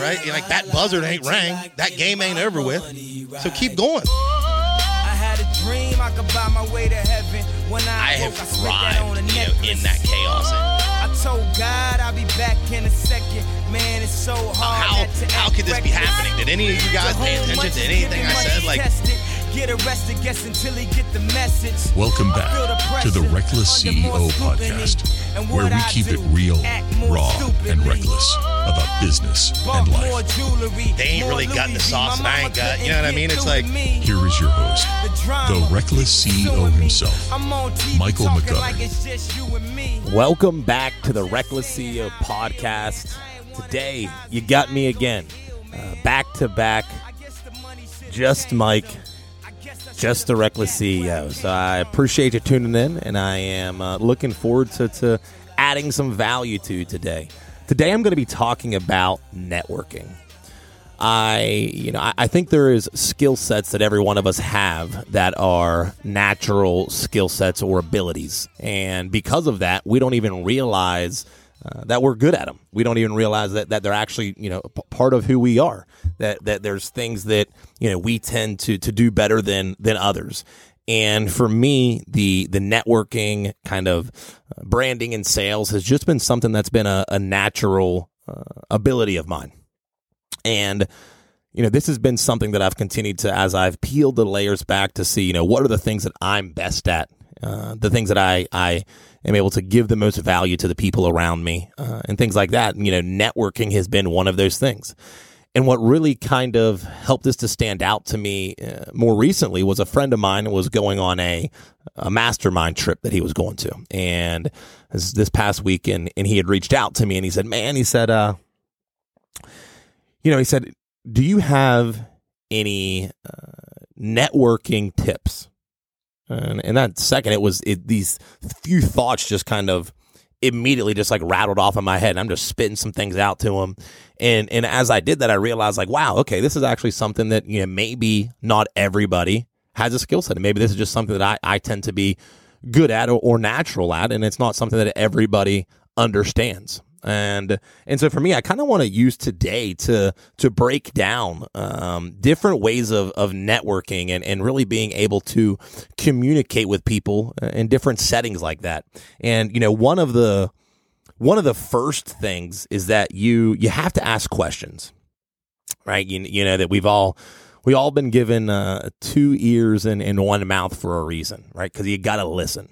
Right? You're like that buzzard ain't rang. That game ain't over with. So keep going. I had a dream I could buy my way to heaven. When I, I have spit that on a thrived, you know, in that chaos. I told God I'll be back in a second. Man, it's so hard. How how could this be happening? Did any of you guys pay attention to anything I said? Like. Get arrested, guess until he get the message. Welcome back Feel to the Reckless CEO podcast, And where we I keep do, it real, act more raw, and reckless about business Bought and more life. jewelry, They ain't more really got the sauce and I ain't got- you know what I mean? It's like- me. Here is your host, The drama the Reckless CEO himself, I'm on TV Michael talking McGovern. like it's just you and me. Welcome back to the Reckless CEO podcast. Today, you got me again. Uh, back to back, just Mike, just the Reckless CEO. So I appreciate you tuning in, and I am uh, looking forward to, to adding some value to today. Today, I'm going to be talking about networking. I, you know, I, I think there is skill sets that every one of us have that are natural skill sets or abilities, and because of that, we don't even realize uh, that we're good at them. We don't even realize that, that they're actually, you know, p- part of who we are. That that there's things that you know we tend to to do better than than others. And for me, the the networking kind of uh, branding and sales has just been something that's been a, a natural uh, ability of mine. And you know, this has been something that I've continued to as I've peeled the layers back to see, you know, what are the things that I'm best at, uh, the things that I I am able to give the most value to the people around me, uh, and things like that. You know, networking has been one of those things. And what really kind of helped this to stand out to me uh, more recently was a friend of mine was going on a, a mastermind trip that he was going to. And this, this past weekend, and he had reached out to me and he said, Man, he said, uh, you know, he said, Do you have any uh, networking tips? And, and that second, it was it, these few thoughts just kind of immediately just like rattled off in my head. And I'm just spitting some things out to him. And and as I did that, I realized like, wow, okay, this is actually something that, you know, maybe not everybody has a skill set. And maybe this is just something that I, I tend to be good at or, or natural at. And it's not something that everybody understands. And and so for me, I kind of want to use today to to break down um, different ways of, of networking and, and really being able to communicate with people in different settings like that. And you know, one of the one of the first things is that you you have to ask questions, right? You you know that we've all we all been given uh, two ears and, and one mouth for a reason, right? Because you got to listen.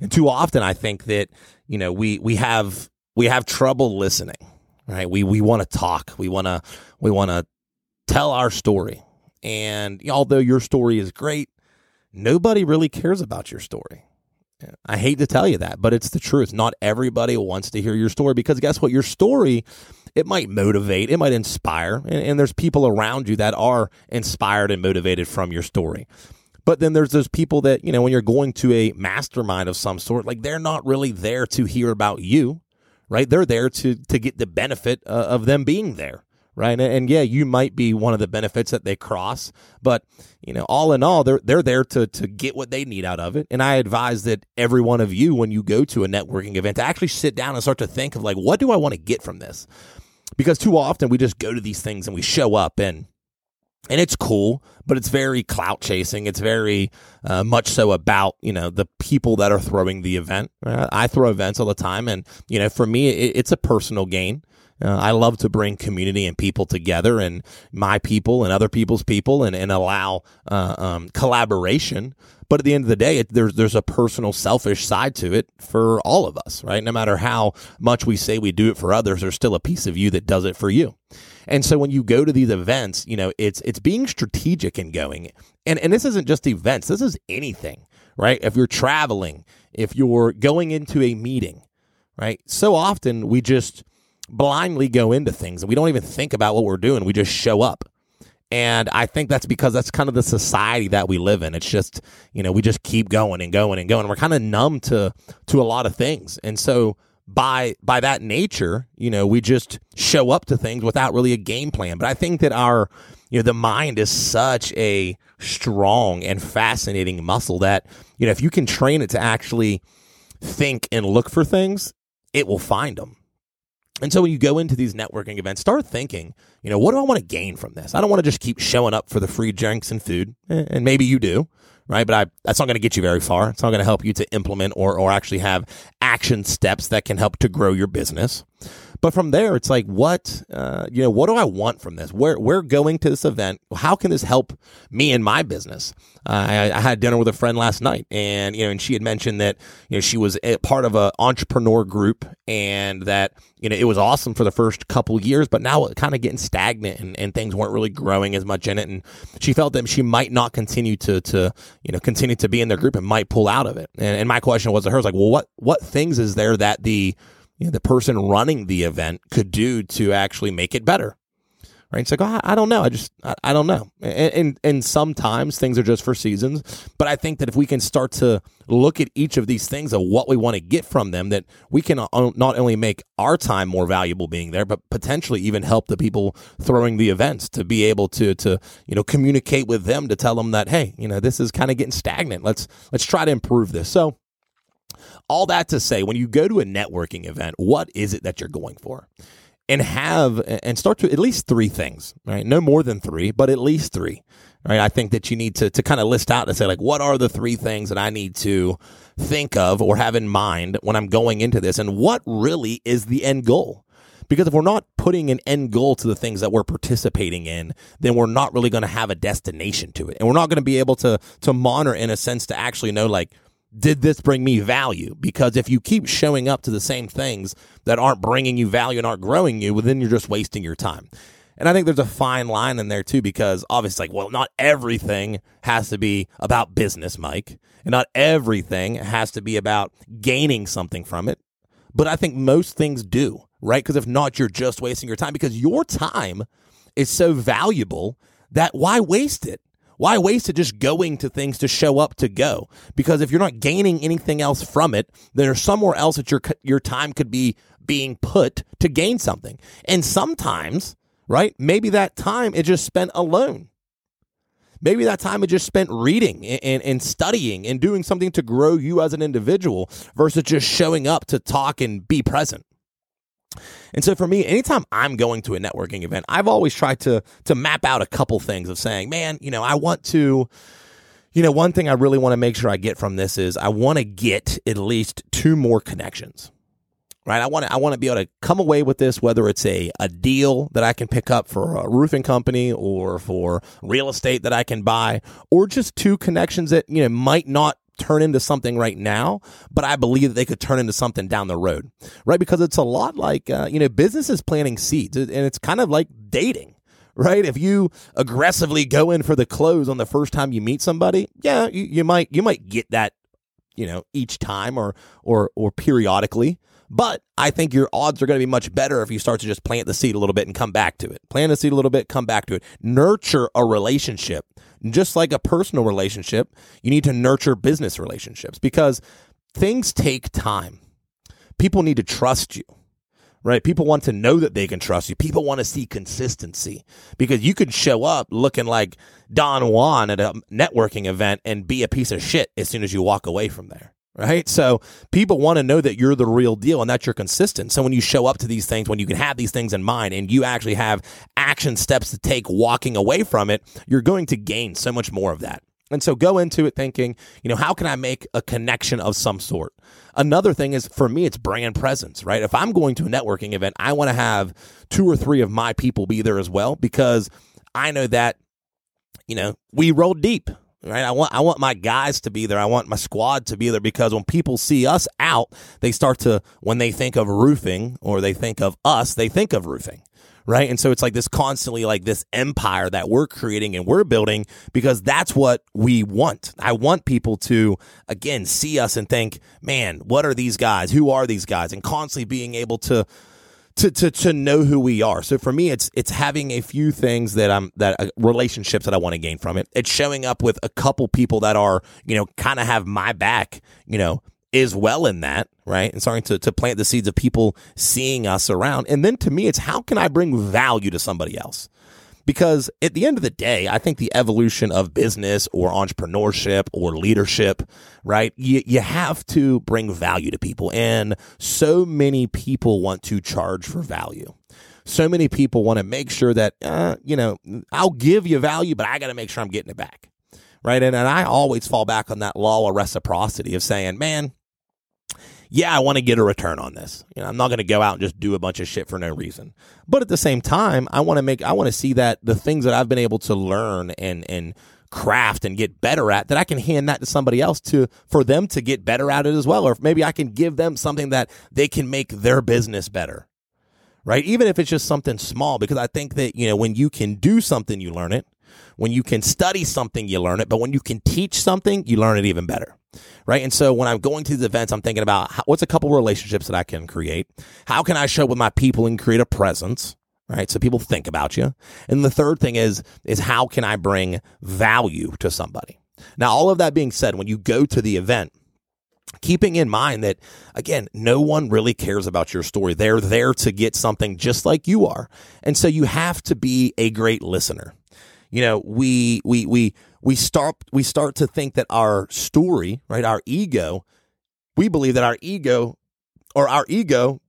And too often, I think that you know we we have we have trouble listening, right? We we want to talk, we want to we want to tell our story, and although your story is great, nobody really cares about your story. I hate to tell you that, but it's the truth. Not everybody wants to hear your story because guess what? Your story, it might motivate, it might inspire, and, and there's people around you that are inspired and motivated from your story. But then there's those people that, you know, when you're going to a mastermind of some sort, like they're not really there to hear about you, right? They're there to to get the benefit uh, of them being there, right? And, and yeah, you might be one of the benefits that they cross, but you know, all in all, they're they're there to to get what they need out of it. And I advise that every one of you, when you go to a networking event, to actually sit down and start to think of like, what do I want to get from this? Because too often we just go to these things and we show up and and it's cool, but it's very clout chasing. It's very uh, much so about you know the people that are throwing the event. Uh, I throw events all the time, and you know for me it, it's a personal gain. Uh, I love to bring community and people together, and my people and other people's people, and and allow uh, um, collaboration. But at the end of the day, it, there's there's a personal, selfish side to it for all of us, right? No matter how much we say we do it for others, there's still a piece of you that does it for you. And so when you go to these events, you know, it's it's being strategic in going. And and this isn't just events, this is anything, right? If you're traveling, if you're going into a meeting, right? So often we just blindly go into things and we don't even think about what we're doing. We just show up. And I think that's because that's kind of the society that we live in. It's just, you know, we just keep going and going and going. We're kind of numb to to a lot of things. And so by by that nature, you know, we just show up to things without really a game plan. But I think that our you know, the mind is such a strong and fascinating muscle that, you know, if you can train it to actually think and look for things, it will find them. And so when you go into these networking events, start thinking, you know, what do I want to gain from this? I don't want to just keep showing up for the free drinks and food, eh, and maybe you do, right? But I, that's not going to get you very far. It's not going to help you to implement or, or actually have action steps that can help to grow your business. But from there, it's like, what, uh, you know, what do I want from this? Where we're going to this event. How can this help me in my business? Uh, I, I, had dinner with a friend last night, and you know, and she had mentioned that you know she was part of an entrepreneur group, and that you know it was awesome for the first couple years, but now it kind of getting stagnant, and, and things weren't really growing as much in it, and she felt that she might not continue to to you know continue to be in their group and might pull out of it. And, and my question was to her, was like, well, what what things is there that the you know, the person running the event could do to actually make it better. Right? It's like, oh, I don't know. I just, I, I don't know. And, and, and sometimes things are just for seasons. But I think that if we can start to look at each of these things of what we want to get from them, that we can not only make our time more valuable being there, but potentially even help the people throwing the events to be able to, to, you know, communicate with them to tell them that, hey, you know, this is kind of getting stagnant. Let's, let's try to improve this. So, all that to say, when you go to a networking event, what is it that you're going for? And have and start to at least three things, right? No more than three, but at least three, right? I think that you need to to kind of list out and say like, what are the three things that I need to think of or have in mind when I'm going into this, and what really is the end goal? Because if we're not putting an end goal to the things that we're participating in, then we're not really going to have a destination to it. And we're not going to be able to to monitor in a sense to actually know like did this bring me value? Because if you keep showing up to the same things that aren't bringing you value and aren't growing you, well, then you're just wasting your time. And I think there's a fine line in there too, because obviously, like, well, not everything has to be about business, Mike, and not everything has to be about gaining something from it. But I think most things do, right? Because if not, you're just wasting your time because your time is so valuable that why waste it? Why waste it just going to things to show up to go? Because if you're not gaining anything else from it, then there's somewhere else that your your time could be being put to gain something. And sometimes, right? Maybe that time is just spent alone. Maybe that time is just spent reading and, and, and, studying and doing something to grow you as an individual versus just showing up to talk and be present. And so for me, anytime I'm going to a networking event, I've always tried to to map out a couple things of saying, man, you know, I want to you know, one thing I really want to make sure I get from this is I want to get at least two more connections. Right? I want to I want to be able to come away with this whether it's a a deal that I can pick up for a roofing company or for real estate that I can buy or just two connections that, you know, might not turn into something right now, but I believe that they could turn into something down the road, right? Because it's a lot like, uh, you know, business is planting seeds and it's kind of like dating, right? If you aggressively go in for the close on the first time you meet somebody, yeah, you, you might, you might get that, you know, each time or, or, or periodically. But I think your odds are going to be much better if you start to just plant the seed a little bit and come back to it. Plant the seed a little bit, come back to it. Nurture a relationship just like a personal relationship, you need to nurture business relationships because things take time. People need to trust you, right? People want to know that they can trust you. People want to see consistency because you could show up looking like Don Juan at a networking event and be a piece of shit as soon as you walk away from there right? So people want to know that you're the real deal and that you're consistent. So when you show up to these things, when you can have these things in mind and you actually have action steps to take walking away from it, you're going to gain so much more of that. And so go into it thinking, you know, how can I make a connection of some sort? Another thing is for me, it's brand presence, right? If I'm going to a networking event, I want to have two or three of my people be there as well because I know that, you know, we roll deep right? I want I want my guys to be there. I want my squad to be there because when people see us out, they start to when they think of roofing or they think of us, they think of roofing. Right. And so it's like this constantly like this empire that we're creating and we're building because that's what we want. I want people to, again, see us and think, man, what are these guys? Who are these guys? And constantly being able to, to, to to know who we are. So for me, it's it's having a few things that I'm that uh, relationships that I want to gain from it. It's showing up with a couple people that are you know kind of have my back, you know, is well in that right, and starting to to plant the seeds of people seeing us around. And then to me, it's how can I bring value to somebody else. Because at the end of the day, I think the evolution of business or entrepreneurship or leadership, right? You, you have to bring value to people. And so many people want to charge for value. So many people want to make sure that, uh, you know, I'll give you value, but I got to make sure I'm getting it back. Right. And, and I always fall back on that law of reciprocity of saying, man, yeah, I want to get a return on this. You know, I'm not going to go out and just do a bunch of shit for no reason. But at the same time, I want to make I want to see that the things that I've been able to learn and and craft and get better at that I can hand that to somebody else to for them to get better at it as well or maybe I can give them something that they can make their business better. Right? Even if it's just something small because I think that, you know, when you can do something you learn it. When you can study something you learn it, but when you can teach something, you learn it even better right? And so when I'm going to these events, I'm thinking about how, what's a couple relationships that I can create? How can I show with my people and create a presence? Right. So people think about you. And the third thing is, is how can I bring value to somebody? Now, all of that being said, when you go to the event, keeping in mind that again no one really cares about your story they're there to get something just like you are and so you have to be a great listener you know we we we we start we start to think that our story, right, our ego, we believe that our ego or our ego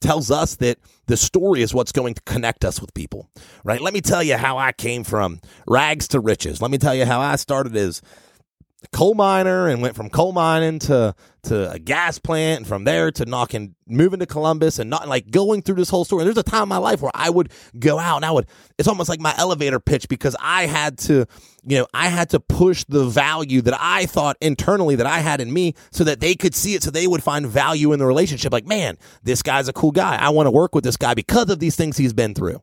tells us that the story is what's going to connect us with people, right? Let me tell you how I came from rags to riches. Let me tell you how I started as coal miner and went from coal mining to to a gas plant and from there to knocking moving to Columbus and not like going through this whole story. And there's a time in my life where I would go out and I would it's almost like my elevator pitch because I had to, you know, I had to push the value that I thought internally that I had in me so that they could see it so they would find value in the relationship. Like, man, this guy's a cool guy. I want to work with this guy because of these things he's been through.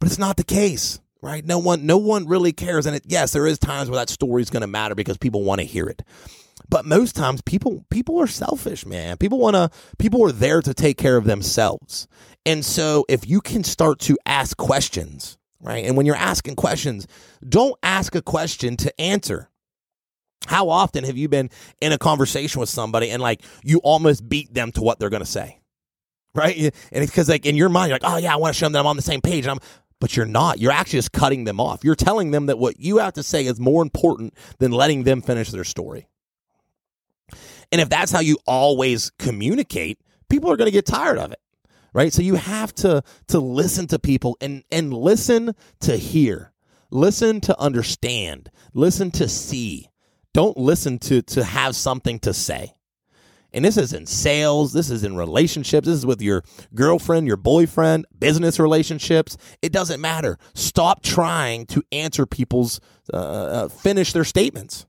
But it's not the case right? No one, no one really cares. And it, yes, there is times where that story is going to matter because people want to hear it. But most times people, people are selfish, man. People want to, people are there to take care of themselves. And so if you can start to ask questions, right? And when you're asking questions, don't ask a question to answer. How often have you been in a conversation with somebody and like you almost beat them to what they're going to say? Right. And it's because like in your mind, you're like, oh yeah, I want to show them that I'm on the same page. And I'm, but you're not. You're actually just cutting them off. You're telling them that what you have to say is more important than letting them finish their story. And if that's how you always communicate, people are going to get tired of it. Right? So you have to to listen to people and and listen to hear. Listen to understand. Listen to see. Don't listen to to have something to say. And this is in sales, this is in relationships, this is with your girlfriend, your boyfriend, business relationships. It doesn't matter. Stop trying to answer people's, uh, uh, finish their statements.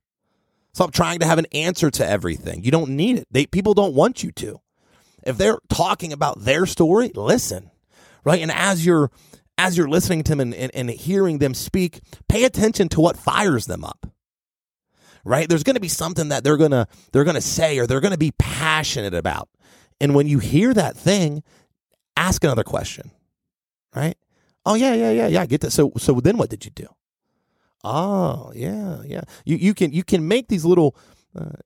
Stop trying to have an answer to everything. You don't need it. They, people don't want you to. If they're talking about their story, listen, right? And as you're, as you're listening to them and, and, and hearing them speak, pay attention to what fires them up right? There's going to be something that they're going to they're going to say or they're going to be passionate about. And when you hear that thing, ask another question. Right? Oh yeah, yeah, yeah, yeah, I get that. So so then what did you do? Oh, yeah, yeah. You you can you can make these little uh,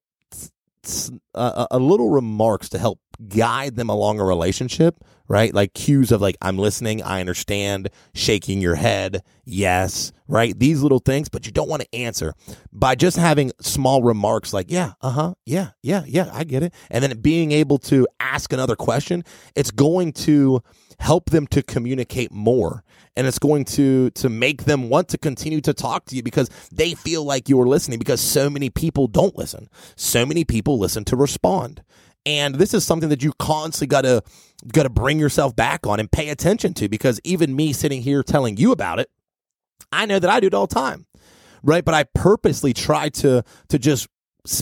uh, a little remarks to help guide them along a relationship, right? Like cues of like, I'm listening, I understand, shaking your head, yes, right? These little things, but you don't want to answer by just having small remarks like, yeah, uh huh, yeah, yeah, yeah, I get it. And then being able to ask another question, it's going to help them to communicate more and it's going to to make them want to continue to talk to you because they feel like you're listening because so many people don't listen so many people listen to respond and this is something that you constantly got to got to bring yourself back on and pay attention to because even me sitting here telling you about it i know that i do it all the time right? But i purposely try to to just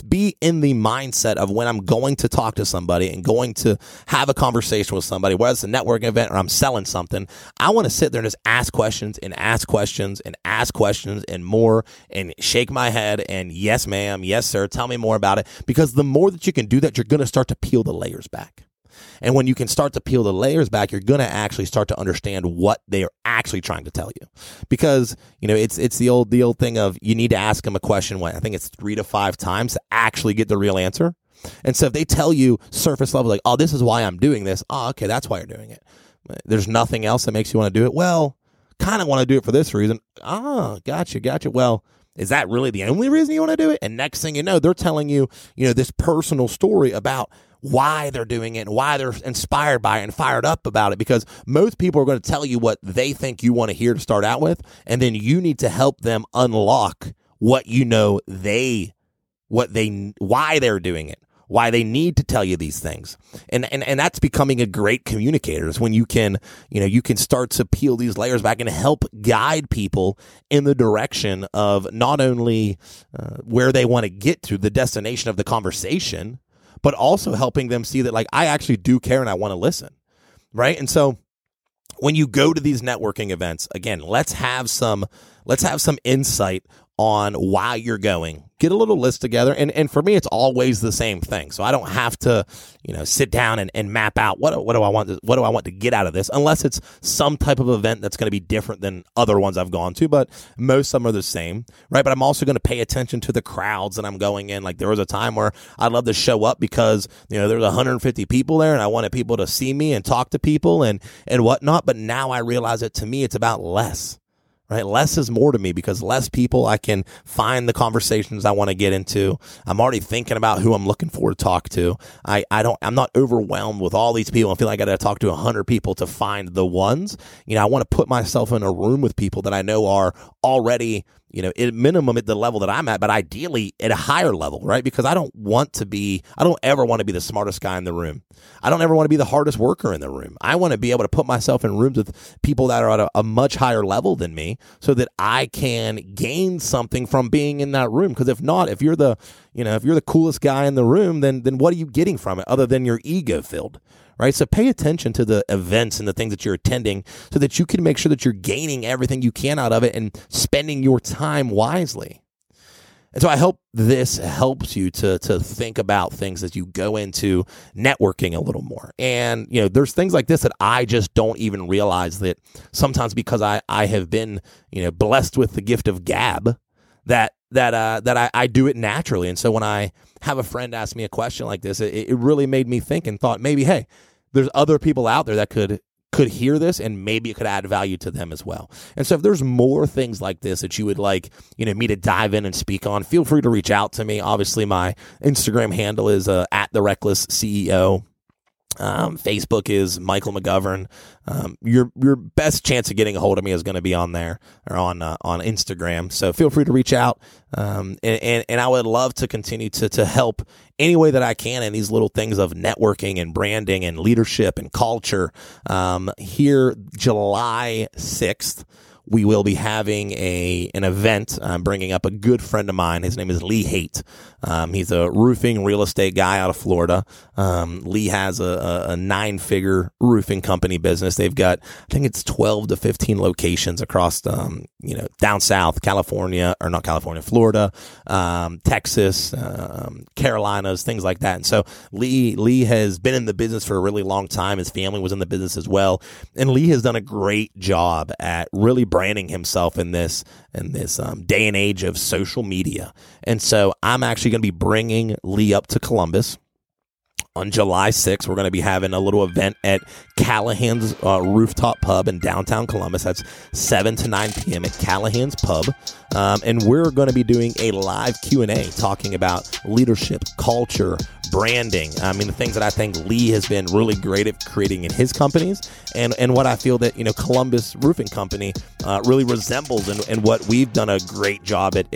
be in the mindset of when I'm going to talk to somebody and going to have a conversation with somebody, whether it's a networking event or I'm selling something, I want to sit there and just ask questions and ask questions and ask questions and more and shake my head and yes, ma'am, yes, sir, tell me more about it. Because the more that you can do that, you're going to start to peel the layers back. And when you can start to peel the layers back, you're going to actually start to understand what they are actually trying to tell you. Because, you know, it's, it's the old, the old thing of you need to ask them a question when I think it's three to five times to actually get the real answer. And so if they tell you surface level, like, oh, this is why I'm doing this. Oh, okay. That's why you're doing it. There's nothing else that makes you want to do it. Well, kind of want to do it for this reason. Ah, gotcha, gotcha. Well, is that really the only reason you want to do it? And next thing you know, they're telling you, you know, this personal story about why they're doing it and why they're inspired by it and fired up about it because most people are going to tell you what they think you want to hear to start out with and then you need to help them unlock what you know they what they why they're doing it why they need to tell you these things. And, and, and that's becoming a great communicator is when you can, you know, you can start to peel these layers back and help guide people in the direction of not only uh, where they want to get to the destination of the conversation, but also helping them see that like I actually do care and I want to listen. Right. And so when you go to these networking events, again, let's have some let's have some insight on why you're going. Get a little list together. And, and for me, it's always the same thing. So I don't have to, you know, sit down and, and map out what, what do I want to, what do I want to get out of this unless it's some type of event that's going to be different than other ones I've gone to, but most of them are the same, right? But I'm also going to pay attention to the crowds that I'm going in. Like there was a time where I'd love to show up because, you know, there's 150 people there and I wanted people to see me and talk to people and, and whatnot. But now I realize that to me, it's about less right? Less is more to me because less people I can find the conversations I want to get into. I'm already thinking about who I'm looking for to talk to. I, I don't, I'm not overwhelmed with all these people. I feel like I got to talk to a hundred people to find the ones. You know, I want to put myself in a room with people that I know are already you know, at minimum at the level that I'm at, but ideally at a higher level, right? Because I don't want to be, I don't ever want to be the smartest guy in the room. I don't ever want to be the hardest worker in the room. I want to be able to put myself in rooms with people that are at a, a much higher level than me so that I can gain something from being in that room. Because if not, if you're the, you know, if you're the coolest guy in the room, then, then what are you getting from it other than your ego filled? Right? So pay attention to the events and the things that you're attending so that you can make sure that you're gaining everything you can out of it and spending your time wisely. And so I hope this helps you to to think about things as you go into networking a little more. And you know, there's things like this that I just don't even realize that sometimes because I I have been, you know, blessed with the gift of gab that that uh that I, I do it naturally. And so when I have a friend ask me a question like this, it, it really made me think and thought maybe, hey, there's other people out there that could could hear this and maybe it could add value to them as well. And so if there's more things like this that you would like, you know, me to dive in and speak on, feel free to reach out to me. Obviously my Instagram handle is uh, at the reckless CEO. Um, Facebook is Michael McGovern. Um, your your best chance of getting a hold of me is going to be on there or on uh, on Instagram. So feel free to reach out. Um, and, and, and I would love to continue to to help any way that I can in these little things of networking and branding and leadership and culture. Um, here, July sixth we will be having a an event. I'm bringing up a good friend of mine. His name is Lee Haight. Um, he's a roofing real estate guy out of Florida. Um, Lee has a, a, a, nine figure roofing company business. They've got, I think it's 12 to 15 locations across, um, you know, down south, California, or not California, Florida, um, Texas, um, Carolinas, things like that. And so Lee, Lee has been in the business for a really long time. His family was in the business as well. And Lee has done a great job at really branding himself in this in this um, day and age of social media. And so I'm actually going to be bringing Lee up to Columbus on July 6th, we're going to be having a little event at Callahan's uh, Rooftop Pub in downtown Columbus. That's 7 to 9 p.m. at Callahan's Pub. Um, and we're going to be doing a live Q&A talking about leadership, culture, branding. I mean, the things that I think Lee has been really great at creating in his companies, and and what I feel that you know Columbus Roofing Company uh, really resembles, and, and what we've done a great job at,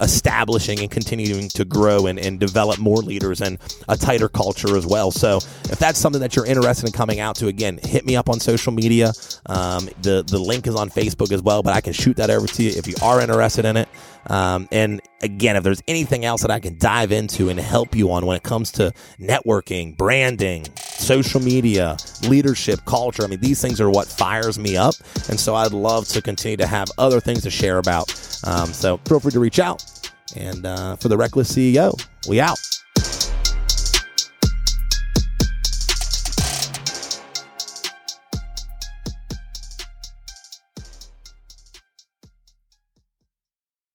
establishing and continuing to grow and, and develop more leaders and a tighter culture as well. So if that's something that you're interested in coming out to, again, hit me up on social media. Um, the the link is on Facebook as well, but I can shoot that over to you if you are interested in it. Um, and again, if there's anything else that I can dive into and help you on when it comes to networking, branding, social media, leadership, culture, I mean, these things are what fires me up. And so I'd love to continue to have other things to share about. Um, so feel free to reach out. And uh, for the Reckless CEO, we out.